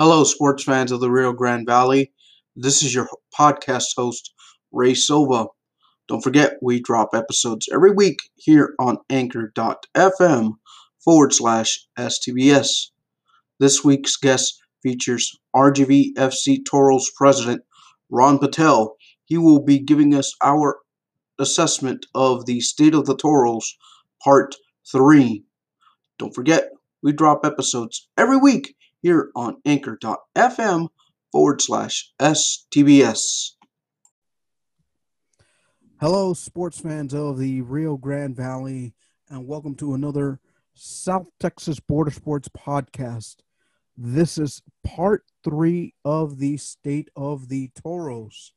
Hello, sports fans of the Rio Grande Valley. This is your podcast host, Ray Silva. Don't forget, we drop episodes every week here on anchor.fm forward slash STBS. This week's guest features RGV FC Toros president Ron Patel. He will be giving us our assessment of the State of the Toros, Part 3. Don't forget, we drop episodes every week here on anchor.fm forward slash STBS. Hello, sports fans of the Rio Grande Valley, and welcome to another South Texas Border Sports podcast. This is part three of the State of the Toros.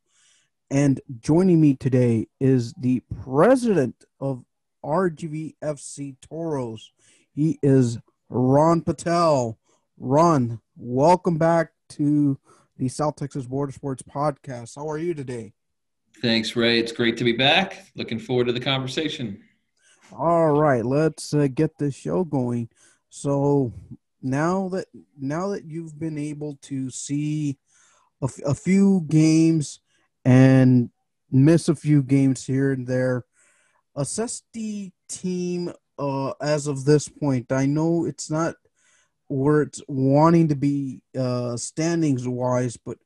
And joining me today is the president of RGVFC Toros. He is Ron Patel. Ron, welcome back to the South Texas Border Sports podcast. How are you today? Thanks, Ray. It's great to be back. Looking forward to the conversation. All right, let's uh, get this show going. So now that now that you've been able to see a, f- a few games and miss a few games here and there, assess the team uh, as of this point. I know it's not where it's wanting to be uh, standings wise, but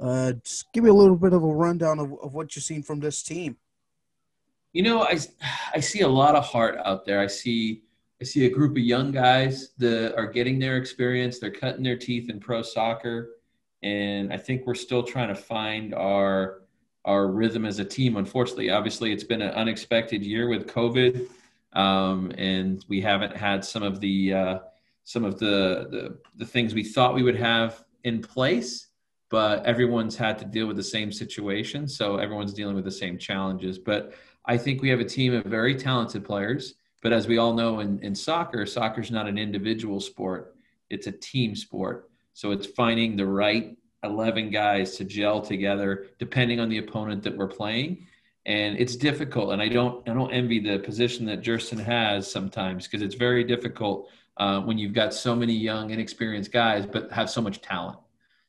uh, just give me a little bit of a rundown of, of what you've seen from this team. You know, I I see a lot of heart out there. I see I see a group of young guys that are getting their experience. They're cutting their teeth in pro soccer, and I think we're still trying to find our our rhythm as a team. Unfortunately, obviously, it's been an unexpected year with COVID, um, and we haven't had some of the uh, some of the, the the things we thought we would have in place but everyone's had to deal with the same situation. So everyone's dealing with the same challenges. But i think we have a team of very talented players. But as we all know in, in soccer soccer is not an individual sport. It's a team sport. So it's finding the right 11 guys to gel together depending on the opponent that we're playing. And it's difficult. And i don't i don't envy the position that Gerson has sometimes because it's very difficult uh, when you've got so many young, inexperienced guys, but have so much talent.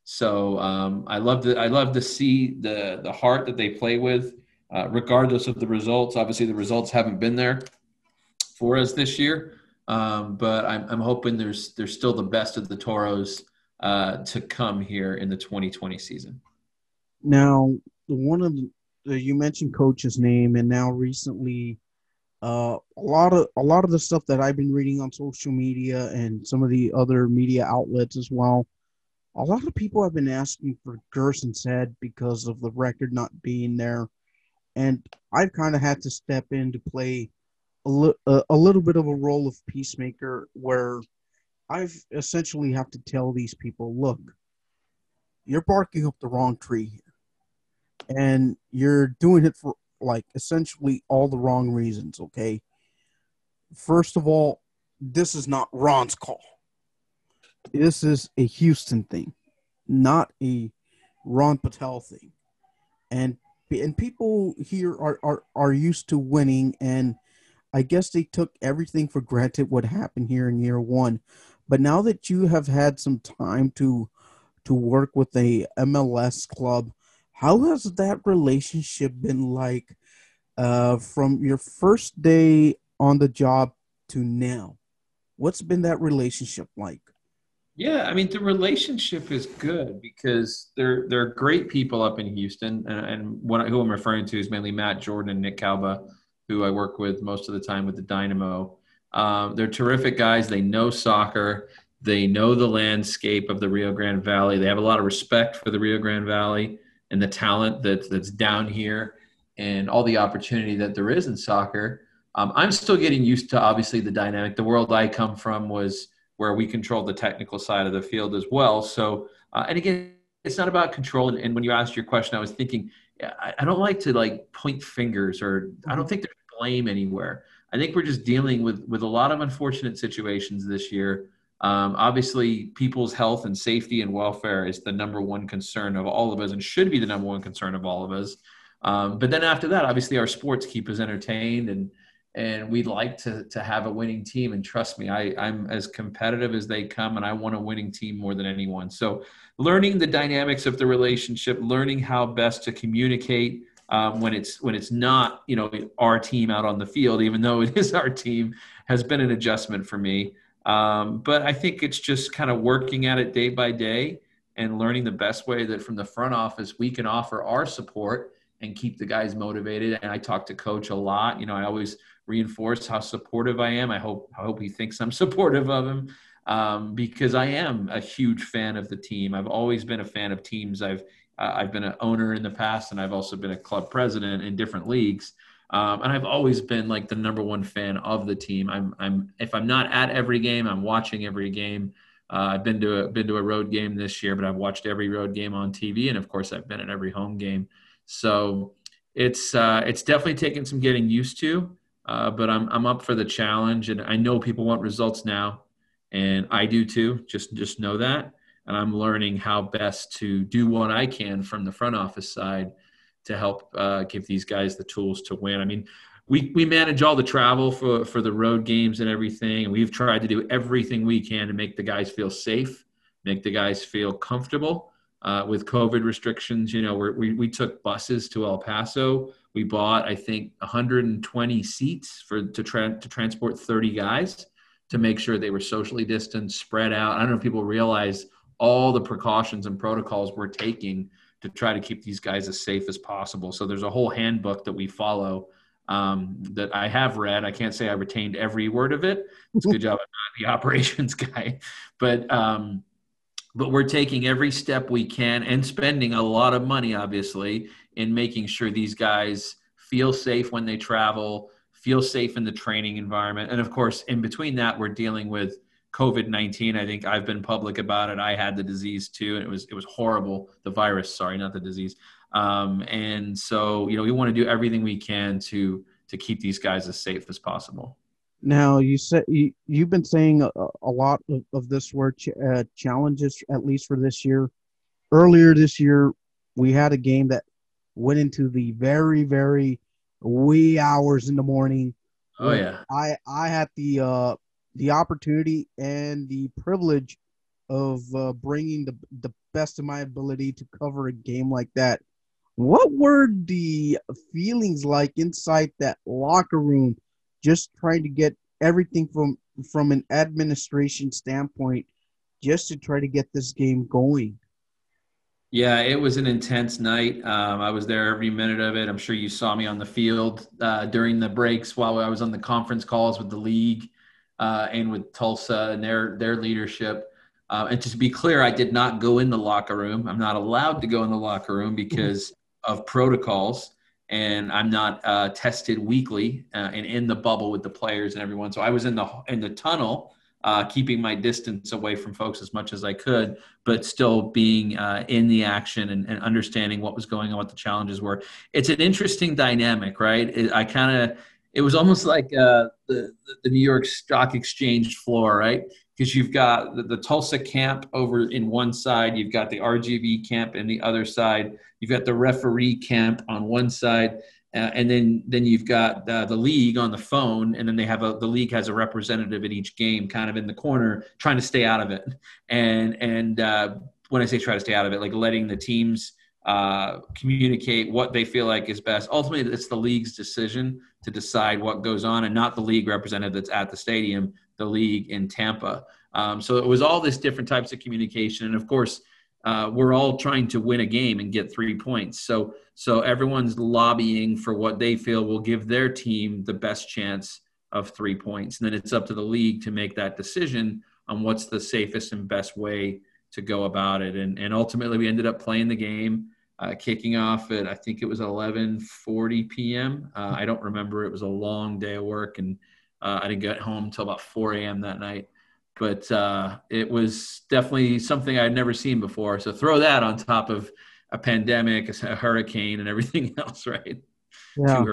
So um, I love to I love to see the the heart that they play with, uh, regardless of the results. Obviously, the results haven't been there for us this year, um, but I'm, I'm hoping there's there's still the best of the Toros uh, to come here in the 2020 season. Now, one of the, you mentioned coach's name, and now recently uh, a lot of a lot of the stuff that I've been reading on social media and some of the other media outlets as well. A lot of people have been asking for Gerson's head because of the record not being there, and I've kind of had to step in to play a, li- a, a little bit of a role of peacemaker, where I've essentially have to tell these people, look, you're barking up the wrong tree here, and you're doing it for like essentially all the wrong reasons, okay? First of all, this is not Ron's call. This is a Houston thing, not a Ron Patel thing. And and people here are, are, are used to winning and I guess they took everything for granted what happened here in year one. But now that you have had some time to to work with a MLS club, how has that relationship been like uh, from your first day on the job to now? What's been that relationship like? Yeah, I mean the relationship is good because they're they're great people up in Houston, and, and what who I'm referring to is mainly Matt Jordan and Nick Calba, who I work with most of the time with the Dynamo. Um, they're terrific guys. They know soccer. They know the landscape of the Rio Grande Valley. They have a lot of respect for the Rio Grande Valley and the talent that's that's down here and all the opportunity that there is in soccer. Um, I'm still getting used to obviously the dynamic. The world I come from was where we controlled the technical side of the field as well. So, uh, and again, it's not about control. And, and, when you asked your question, I was thinking, I, I don't like to like point fingers or I don't think there's blame anywhere. I think we're just dealing with with a lot of unfortunate situations this year. Um, obviously, people's health and safety and welfare is the number one concern of all of us, and should be the number one concern of all of us. Um, but then after that, obviously, our sports keep us entertained and and we'd like to to have a winning team. And trust me, I I'm as competitive as they come, and I want a winning team more than anyone. So, learning the dynamics of the relationship, learning how best to communicate. Um, when it's when it's not you know our team out on the field, even though it is our team, has been an adjustment for me. Um, but I think it's just kind of working at it day by day and learning the best way that from the front office we can offer our support and keep the guys motivated. And I talk to coach a lot. You know, I always reinforce how supportive I am. I hope I hope he thinks I'm supportive of him um, because I am a huge fan of the team. I've always been a fan of teams. I've uh, I've been an owner in the past, and I've also been a club president in different leagues. Um, and I've always been like the number one fan of the team. I'm, I'm if I'm not at every game, I'm watching every game. Uh, I've been to a been to a road game this year, but I've watched every road game on TV, and of course, I've been at every home game. So it's uh, it's definitely taken some getting used to, uh, but I'm I'm up for the challenge, and I know people want results now, and I do too. Just just know that, and I'm learning how best to do what I can from the front office side to help uh, give these guys the tools to win. I mean, we we manage all the travel for for the road games and everything, and we've tried to do everything we can to make the guys feel safe, make the guys feel comfortable. Uh, with COVID restrictions, you know, we we took buses to El Paso. We bought, I think, 120 seats for to tra- to transport 30 guys to make sure they were socially distanced, spread out. I don't know if people realize all the precautions and protocols we're taking to try to keep these guys as safe as possible. So there's a whole handbook that we follow um, that I have read. I can't say I retained every word of it. It's a good job. I'm not the operations guy, but um, but we're taking every step we can and spending a lot of money, obviously, in making sure these guys feel safe when they travel, feel safe in the training environment, and of course, in between that, we're dealing with COVID nineteen. I think I've been public about it. I had the disease too, and it was it was horrible. The virus, sorry, not the disease. Um, and so you know we want to do everything we can to to keep these guys as safe as possible. Now you said you you've been saying a, a lot of, of this word ch- uh, challenges at least for this year. Earlier this year, we had a game that went into the very very wee hours in the morning. Oh yeah, I I had the uh, the opportunity and the privilege of uh, bringing the the best of my ability to cover a game like that. What were the feelings like inside that locker room, just trying to get everything from from an administration standpoint, just to try to get this game going? Yeah, it was an intense night. Um, I was there every minute of it. I'm sure you saw me on the field uh, during the breaks while I was on the conference calls with the league uh, and with Tulsa and their their leadership. Uh, and to be clear, I did not go in the locker room. I'm not allowed to go in the locker room because of protocols, and I'm not uh, tested weekly uh, and in the bubble with the players and everyone. So I was in the in the tunnel, uh, keeping my distance away from folks as much as I could, but still being uh, in the action and, and, understanding what was going on, what the challenges were. It's an interesting dynamic, right? It, I kind of it was almost like uh, the the New York Stock Exchange floor, right? Because you've got the, the, Tulsa camp over in one side, you've got the RGV camp in the other side, you've got the referee camp on one side, uh, and then then you've got uh, the league on the phone, and then they have a the league has a representative in each game, kind of in the corner, trying to stay out of it. And and uh, when I say try to stay out of it, like letting the teams uh, communicate what they feel like is best. Ultimately, it's the league's decision to decide what goes on, and not the league representative that's at the stadium, the league in Tampa. Um, so it was all this different types of communication, and of course, uh, we're all trying to win a game and get three points. So so everyone's lobbying for what they feel will give their team the best chance of three points, and then it's up to the league to make that decision on what's the safest and best way to go about it. And and ultimately, we ended up playing the game uh, kicking off at I think it was 11:40 p.m. Uh, I don't remember. It was a long day of work, and uh, I didn't get home until about 4 a.m. that night. But uh, it was definitely something I'd never seen before. So throw that on top of a pandemic, a hurricane, and everything else, right? Yeah.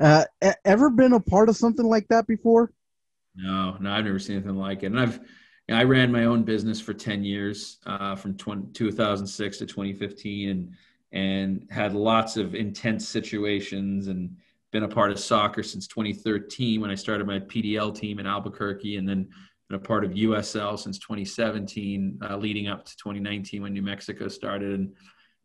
Uh, ever been a part of something like that before? No, no, I've never seen anything like it, and I've I ran my own business for 10 years, uh, from 20, 2006 to 2015, and and had lots of intense situations and been a part of soccer since 2013 when I started my PDL team in Albuquerque, and then been a part of USL since 2017, uh, leading up to 2019 when New Mexico started. And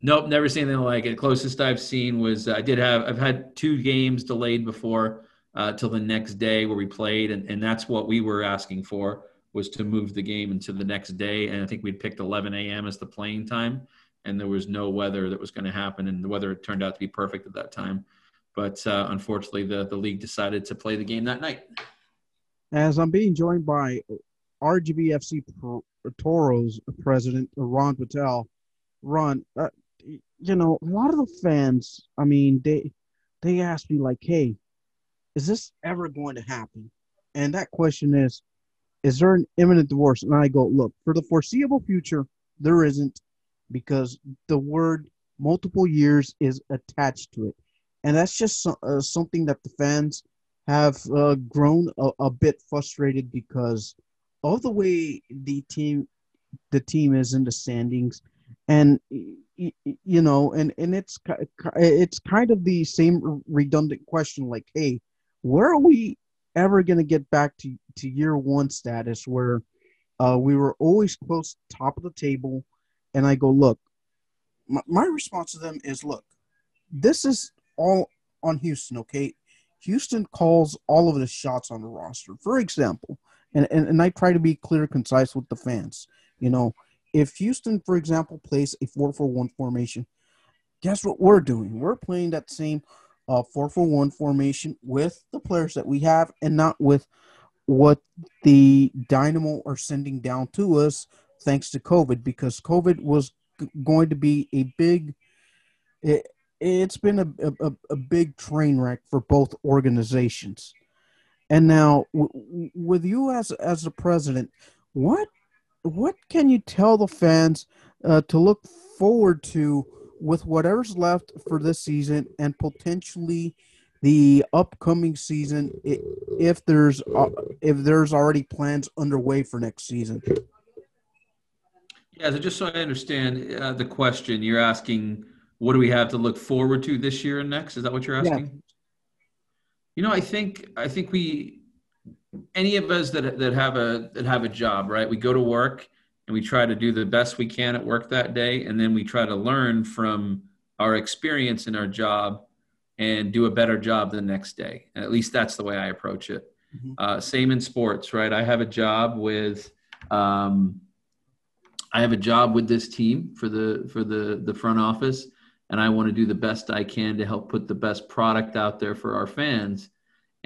nope, never seen anything like it. Closest I've seen was I did have I've had two games delayed before uh, till the next day where we played, and, and that's what we were asking for was to move the game into the next day. And I think we'd picked 11 a.m. as the playing time, and there was no weather that was going to happen, and the weather turned out to be perfect at that time. But uh, unfortunately, the the league decided to play the game that night. As I'm being joined by RGVFC Toros president Ron Patel, Ron, uh, you know, a lot of the fans, I mean, they they ask me like, "Hey, is this ever going to happen?" And that question is, is there an imminent divorce? And I go, look, for the foreseeable future, there isn't because the word multiple years is attached to it. And that's just uh, something that the fans have uh, grown a, a, bit frustrated because of the way the team the team is in the standings and you know and and it's it's kind of the same redundant question like hey where are we ever going to get back to, to year one status where uh, we were always close top of the table. And I go, look, my, my response to them is, look, this is all on Houston, okay? Houston calls all of the shots on the roster. For example, and, and, and I try to be clear, concise with the fans. You know, if Houston, for example, plays a 4 4 1 formation, guess what we're doing? We're playing that same uh, four for one formation with the players that we have and not with what the Dynamo are sending down to us thanks to COVID because COVID was going to be a big it, it's been a, a, a big train wreck for both organizations. And now with you as as the president, what what can you tell the fans uh, to look forward to with whatever's left for this season and potentially the upcoming season if there's uh, if there's already plans underway for next season. Yeah so just so i understand uh, the question you're asking what do we have to look forward to this year and next? Is that what you're asking? Yeah. you know i think i think we any of us that that have a that have a job right? We go to work and we try to do the best we can at work that day. And then we try to learn from our experience in our job and do a better job the next day. And at least that's the way i approach it. Mm-hmm. uh, same in sports right? I have a job with um, i have a job with this team for the for the the front office. And i want to do the best i can to help put the best product out there for our fans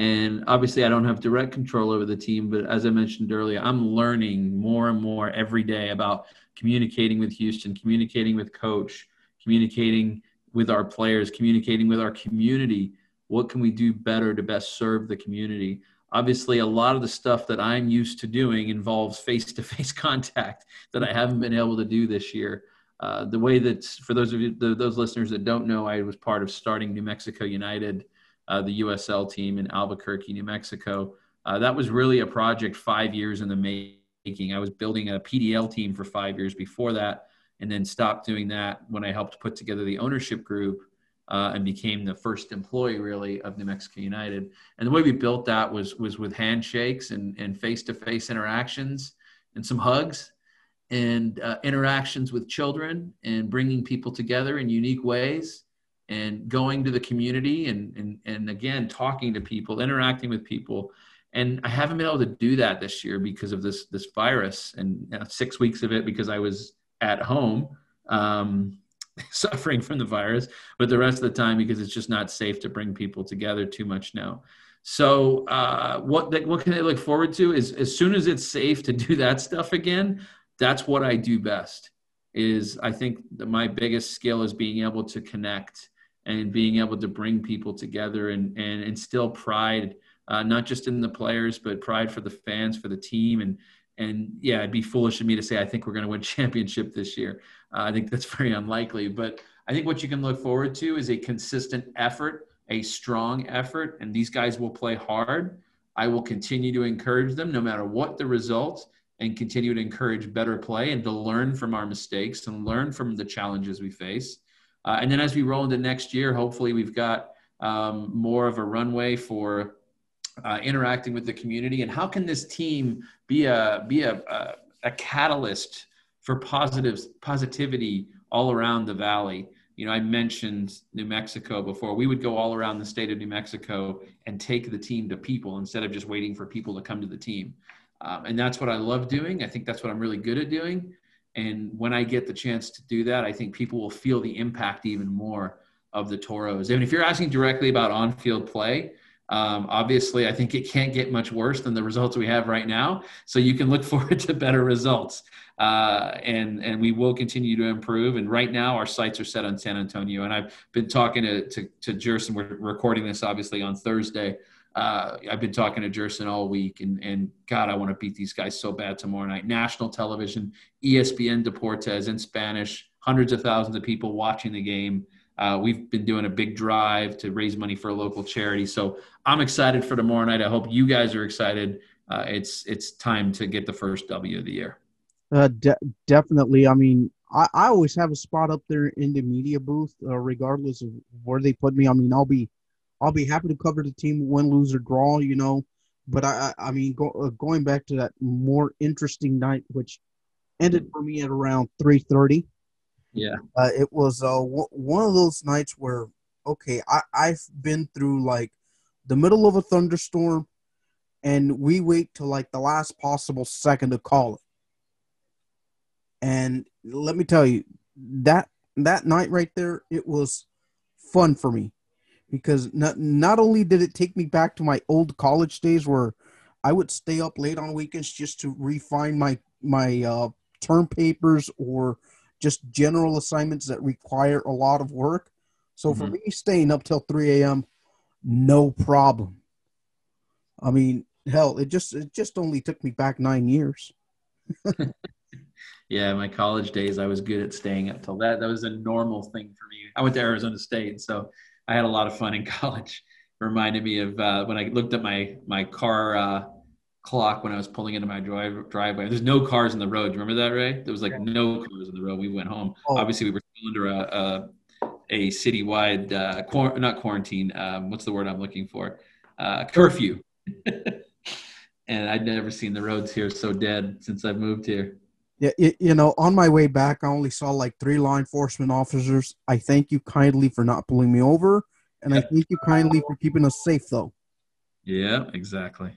and obviously, I don't have direct control over the team, but as I mentioned earlier, I'm learning more and more every day about communicating with Houston, communicating with coach, communicating with our players, communicating with our community. What can we do better to best serve the community? Obviously, a lot of the stuff that I'm used to doing involves face to face contact that I haven't been able to do this year. Uh, the way that, for those of you, the, those listeners that don't know, I was part of starting New Mexico United uh, the USL team in Albuquerque, New Mexico. Uh, that was really a project five years in the making. I was building a PDL team for five years before that, and then stopped doing that when I helped put together the ownership group uh, and became the first employee really of New Mexico United. And the way we built that was was with handshakes and and face to face interactions and some hugs and uh, interactions with children and bringing people together in unique ways and going to the community and, and, and again, talking to people, interacting with people. And I haven't been able to do that this year because of this, this virus and you know, six weeks of it because I was at home um, suffering from the virus, but the rest of the time because it's just not safe to bring people together too much now. So uh, what what can they look forward to is as soon as it's safe to do that stuff again, that's what I do best. Is I think my biggest skill is being able to connect and being able to bring people together and, and instill pride, uh, not just in the players, but pride for the fans, for the team. And, and yeah, it'd be foolish of me to say, I think we're going to win championship this year. Uh, I think that's very unlikely, but I think what you can look forward to is a consistent effort, a strong effort, and these guys will play hard. I will continue to encourage them no matter what the results and continue to encourage better play and to learn from our mistakes and learn from the challenges we face uh, and then as we roll into next year, hopefully we've got um, more of a runway for uh, interacting with the community? And how can this team be a be a, a, a catalyst for positive positivity all around the valley? You know, I mentioned New Mexico before. We would go all around the state of New Mexico and take the team to people instead of just waiting for people to come to the team. Um, and that's what I love doing. I think that's what I'm really good at doing. And when I get the chance to do that, I think people will feel the impact even more of the Toros. And if you're asking directly about on field play, um, obviously, I think it can't get much worse than the results we have right now. So you can look forward to better results, uh, and and we will continue to improve. And right now, our sights are set on San Antonio. And I've been talking to to, to Gerson. We're recording this obviously on Thursday. Uh, I've been talking to Gerson all week, and and God, I want to beat these guys so bad tomorrow night. National television, ESPN Deportes in Spanish, hundreds of thousands of people watching the game. Uh, we've been doing a big drive to raise money for a local charity. So I'm excited for tomorrow night. I hope you guys are excited. Uh, it's it's time to get the first W of the year. Uh, de- definitely. I mean, I, I always have a spot up there in the media booth, uh, regardless of where they put me. I mean, I'll be I'll be happy to cover the team, win, lose, or draw. You know, but I I mean, go, uh, going back to that more interesting night, which ended for me at around three thirty. Yeah. Uh, it was uh, w- one of those nights where, okay, I, I've been through like the middle of a thunderstorm and we wait till like the last possible second to call it. And let me tell you, that that night right there, it was fun for me because not not only did it take me back to my old college days where I would stay up late on weekends just to refine my my uh, term papers or just general assignments that require a lot of work. So mm-hmm. for me, staying up till 3 a.m., no problem. I mean, hell, it just it just only took me back nine years. yeah, my college days, I was good at staying up till that. That was a normal thing for me. I went to Arizona State, so I had a lot of fun in college. It reminded me of uh, when I looked at my my car uh, clock when I was pulling into my drive, driveway. There's no cars in the road. Do you remember that, Ray? There was like yeah. no cars in the road. We went home. Oh. Obviously, we were still under a a, a citywide uh, quor- not quarantine. Um, what's the word I'm looking for? Uh, curfew. and I'd never seen the roads here so dead since I've moved here. Yeah, it, you know, on my way back, I only saw like three law enforcement officers. I thank you kindly for not pulling me over, and I thank you kindly for keeping us safe, though. Yeah, exactly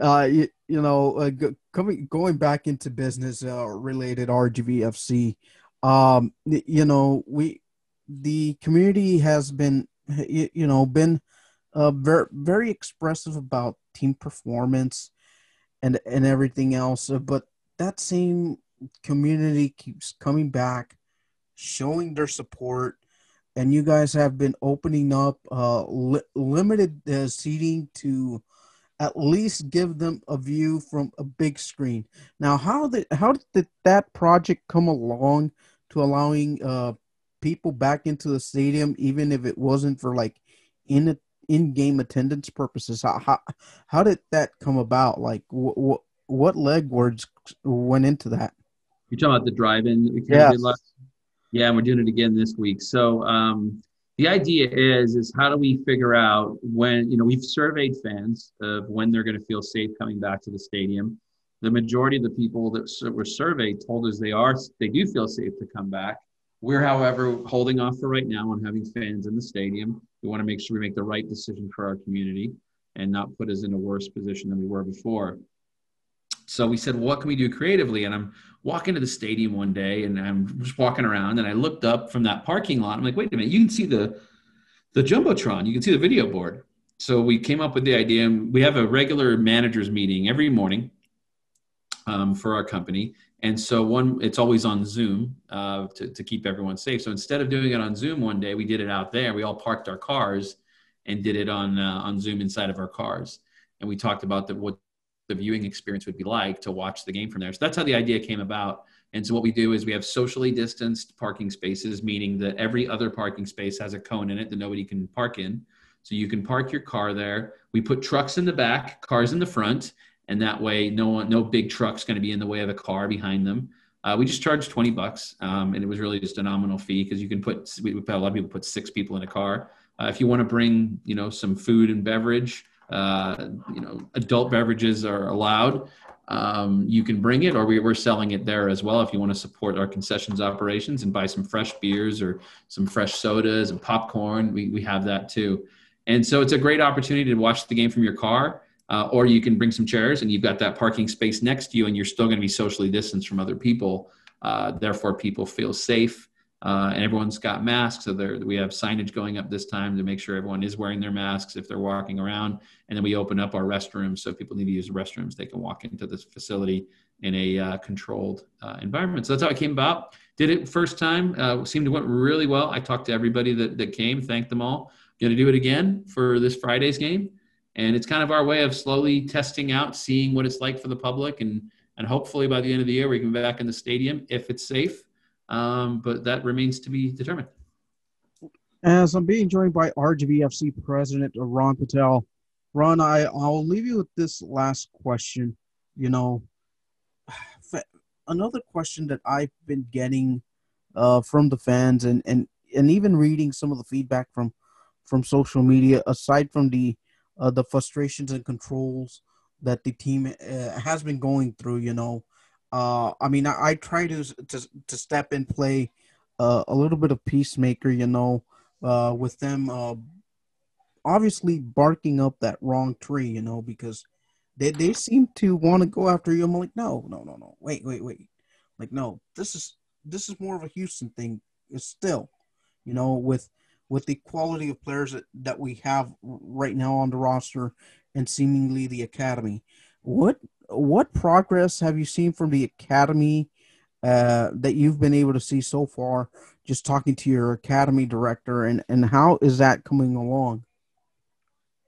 uh, you, you know, uh, coming going back into business uh, related RGVFC, um, you know, we the community has been, you, you know, been uh, very very expressive about team performance and and everything else, uh, but that same community keeps coming back, showing their support. And you guys have been opening up uh, li- limited uh, seating to at least give them a view from a big screen. Now, how did how did that project come along to allowing uh, people back into the stadium, even if it wasn't for like in in game attendance purposes? How, how how did that come about? Like, what what, what legwords went into that? You're talking about the drive-in. Yeah. Yeah, and we're doing it again this week. So um, the idea is is how do we figure out when you know we've surveyed fans of when they're going to feel safe coming back to the stadium the majority of the people that were surveyed told us they are they do feel safe to come back we're however holding off for right now on having fans in the stadium we want to make sure we make the right decision for our community and not put us in a worse position than we were before so we said, what can we do creatively? And I'm walking to the stadium one day and I'm just walking around and I looked up from that parking lot. I'm like, wait a minute, you can see the the Jumbotron, you can see the video board. So we came up with the idea and we have a regular managers meeting every morning um, for our company. And so one, it's always on Zoom uh, to, to keep everyone safe. So instead of doing it on Zoom one day, we did it out there. We all parked our cars and did it on uh, on Zoom inside of our cars. And we talked about the, what the viewing experience would be like to watch the game from there. So that's how the idea came about. And so what we do is we have socially distanced parking spaces, meaning that every other parking space has a cone in it that nobody can park in. So you can park your car there. We put trucks in the back, cars in the front, and that way no one, no big truck's going to be in the way of a car behind them. Uh, we just charged 20 bucks, um, and it was really just a nominal fee because you can put, we, a lot of people put six people in a car. Uh, if you want to bring, you know, some food and beverage, uh, you know, adult beverages are allowed. Um, you can bring it, or we, are selling it there as well. If you want to support our concessions operations and buy some fresh beers or some fresh sodas and popcorn, we, we have that too. And so it's a great opportunity to watch the game from your car, uh, or you can bring some chairs and you've got that parking space next to you, and you're still going to be socially distanced from other people. Uh, therefore, people feel safe uh, and everyone's got masks. So there, we have signage going up this time to make sure everyone is wearing their masks if they're walking around. And then we open up our restrooms so if people need to use the restrooms, they can walk into this facility in a uh, controlled uh, environment. So that's how it came about. Did it first time. Uh, seemed to went really well. I talked to everybody that, that came, thanked them all. Going to do it again for this Friday's game. And it's kind of our way of slowly testing out, seeing what it's like for the public. And, and hopefully by the end of the year, we can be back in the stadium if it's safe um, but that remains to be determined. As I'm being joined by RGVFC President Ron Patel, Ron, I, I'll leave you with this last question. You know, another question that I've been getting uh, from the fans and, and, and even reading some of the feedback from from social media, aside from the uh, the frustrations and controls that the team uh, has been going through, you know, uh, I mean, I, I try to to to step and play uh, a little bit of peacemaker, you know, uh, with them. Uh, obviously, barking up that wrong tree, you know, because they they seem to want to go after you. I'm like, no, no, no, no, wait, wait, wait. Like, no, this is this is more of a Houston thing. It's still, you know, with with the quality of players that, that we have right now on the roster and seemingly the academy. What what progress have you seen from the academy uh, that you've been able to see so far? Just talking to your academy director, and and how is that coming along?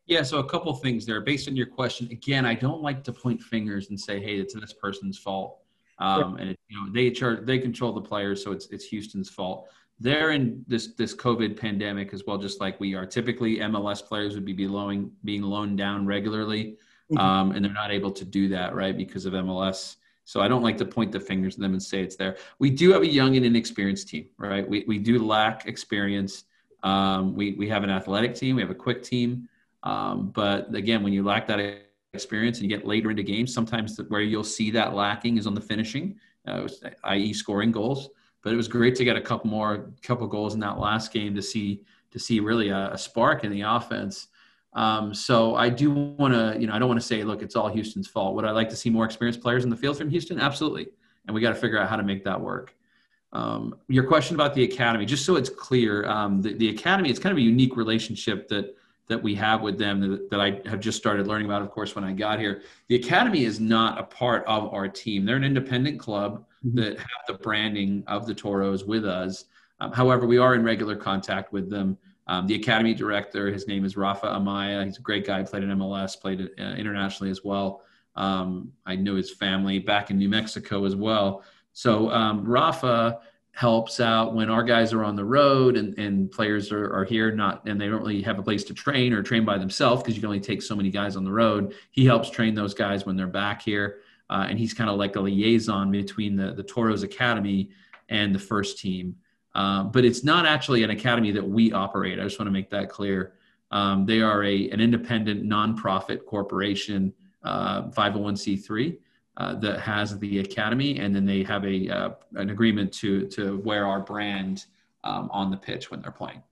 Yeah, so a couple things there. Based on your question, again, I don't like to point fingers and say, "Hey, it's this person's fault." Um, and it, you know, they charge, they control the players, so it's it's Houston's fault. They're in this this COVID pandemic as well, just like we are. Typically, MLS players would be being being loaned down regularly. Mm-hmm. um, and they're not able to do that right because of MLS. So I don't like to point the fingers at them and say it's there. We do have a young and inexperienced team, right? We we do lack experience. Um, we we have an athletic team, we have a quick team, um, but again, when you lack that experience and you get later into games, sometimes where you'll see that lacking is on the finishing, uh, i.e., scoring goals. But it was great to get a couple more, couple goals in that last game to see to see really a, a spark in the offense. Um, so I do want to, you know, I don't want to say, look, it's all Houston's fault. Would I like to see more experienced players in the field from Houston? Absolutely. And we got to figure out how to make that work. Um, your question about the academy, just so it's clear, um, the, the, academy, it's kind of a unique relationship that that we have with them that, that, I have just started learning about, of course, when I got here. The academy is not a part of our team. They're an independent club mm-hmm. that have the branding of the Toros with us. Um, however, we are in regular contact with them. Um, the academy director, his name is Rafa Amaya. He's a great guy. Played in MLS, played uh, internationally as well. Um, I knew his family back in New Mexico as well. So um, Rafa helps out when our guys are on the road and, and players are, are here not and they don't really have a place to train or train by themselves because you can only take so many guys on the road. He helps train those guys when they're back here. Uh, and he's kind of like a liaison between the, the Toros Academy and the first team. Um, but it's not actually an academy that we operate. I just want to make that clear. Um, they are a, an independent nonprofit corporation, uh, 501c3, uh, that has the academy, and then they have a uh, an agreement to to wear our brand um, on the pitch when they're playing.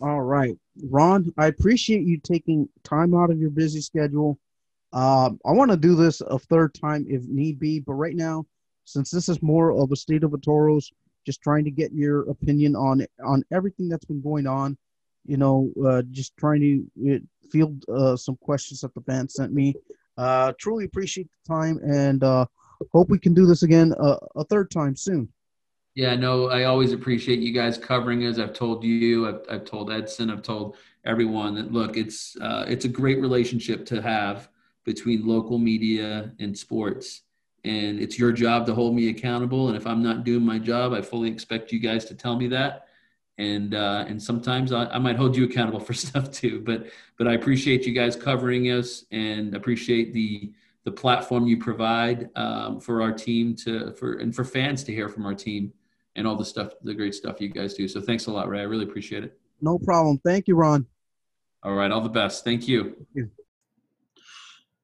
All right, Ron, I appreciate you taking time out of your busy schedule. Um, I want to do this a third time if need be, but right now, since this is more of a state of Toros just trying to get your opinion on on everything that's been going on. You know, uh, just trying to uh, field uh, some questions that the fans sent me. Uh, truly appreciate the time and uh, hope we can do this again uh, a third time soon. Yeah, no, I always appreciate you guys covering as I've told you, I've, I've told Edson, I've told everyone that look, it's uh, it's a great relationship to have between local media and sports and it's your job to hold me accountable. And if I'm not doing my job, I fully expect you guys to tell me that. And uh, and sometimes I, I might hold you accountable for stuff too. But but I appreciate you guys covering us and appreciate the the platform you provide um, for our team to for and for fans to hear from our team and all the stuff the great stuff you guys do. So thanks a lot, Ray. I really appreciate it. No problem. Thank you, Ron. All right. All the best. Thank you.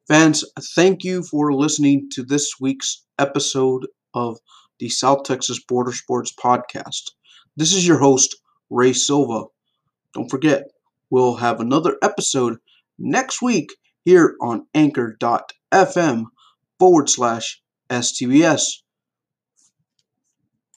Fans, thank you for listening to this week's episode of the South Texas Border Sports Podcast. This is your host, Ray Silva. Don't forget, we'll have another episode next week here on anchor.fm forward slash STBS.